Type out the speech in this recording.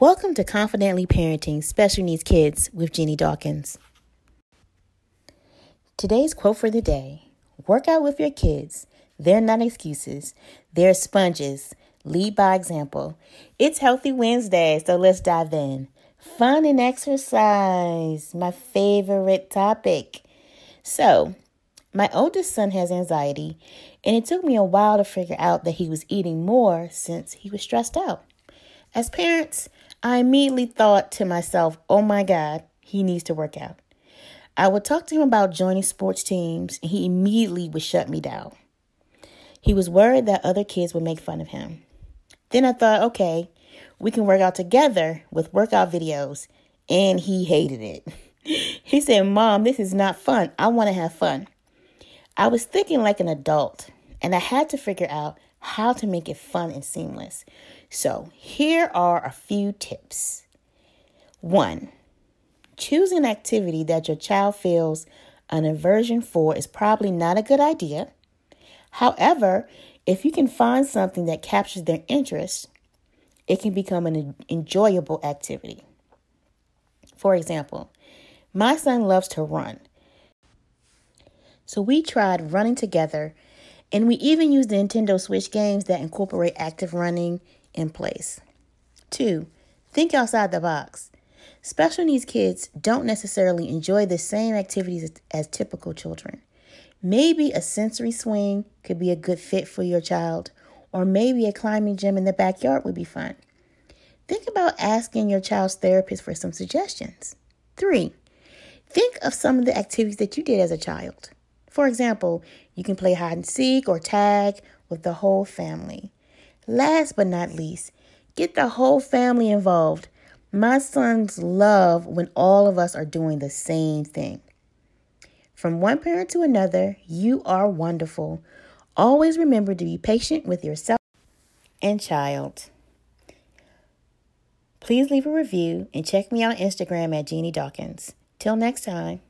Welcome to Confidently Parenting Special Needs Kids with Jeannie Dawkins. Today's quote for the day Work out with your kids. They're not excuses, they're sponges. Lead by example. It's Healthy Wednesday, so let's dive in. Fun and exercise, my favorite topic. So, my oldest son has anxiety, and it took me a while to figure out that he was eating more since he was stressed out. As parents, I immediately thought to myself, oh my God, he needs to work out. I would talk to him about joining sports teams, and he immediately would shut me down. He was worried that other kids would make fun of him. Then I thought, okay, we can work out together with workout videos, and he hated it. he said, Mom, this is not fun. I want to have fun. I was thinking like an adult, and I had to figure out how to make it fun and seamless. So, here are a few tips. One, choose an activity that your child feels an aversion for is probably not a good idea. However, if you can find something that captures their interest, it can become an enjoyable activity. For example, my son loves to run. So we tried running together, and we even use the Nintendo Switch games that incorporate active running in place. Two, think outside the box. Special needs kids don't necessarily enjoy the same activities as typical children. Maybe a sensory swing could be a good fit for your child, or maybe a climbing gym in the backyard would be fun. Think about asking your child's therapist for some suggestions. Three, think of some of the activities that you did as a child. For example, you can play hide and seek or tag with the whole family. Last but not least, get the whole family involved. My sons love when all of us are doing the same thing. From one parent to another, you are wonderful. Always remember to be patient with yourself and child. Please leave a review and check me out on Instagram at Jeannie Dawkins. Till next time.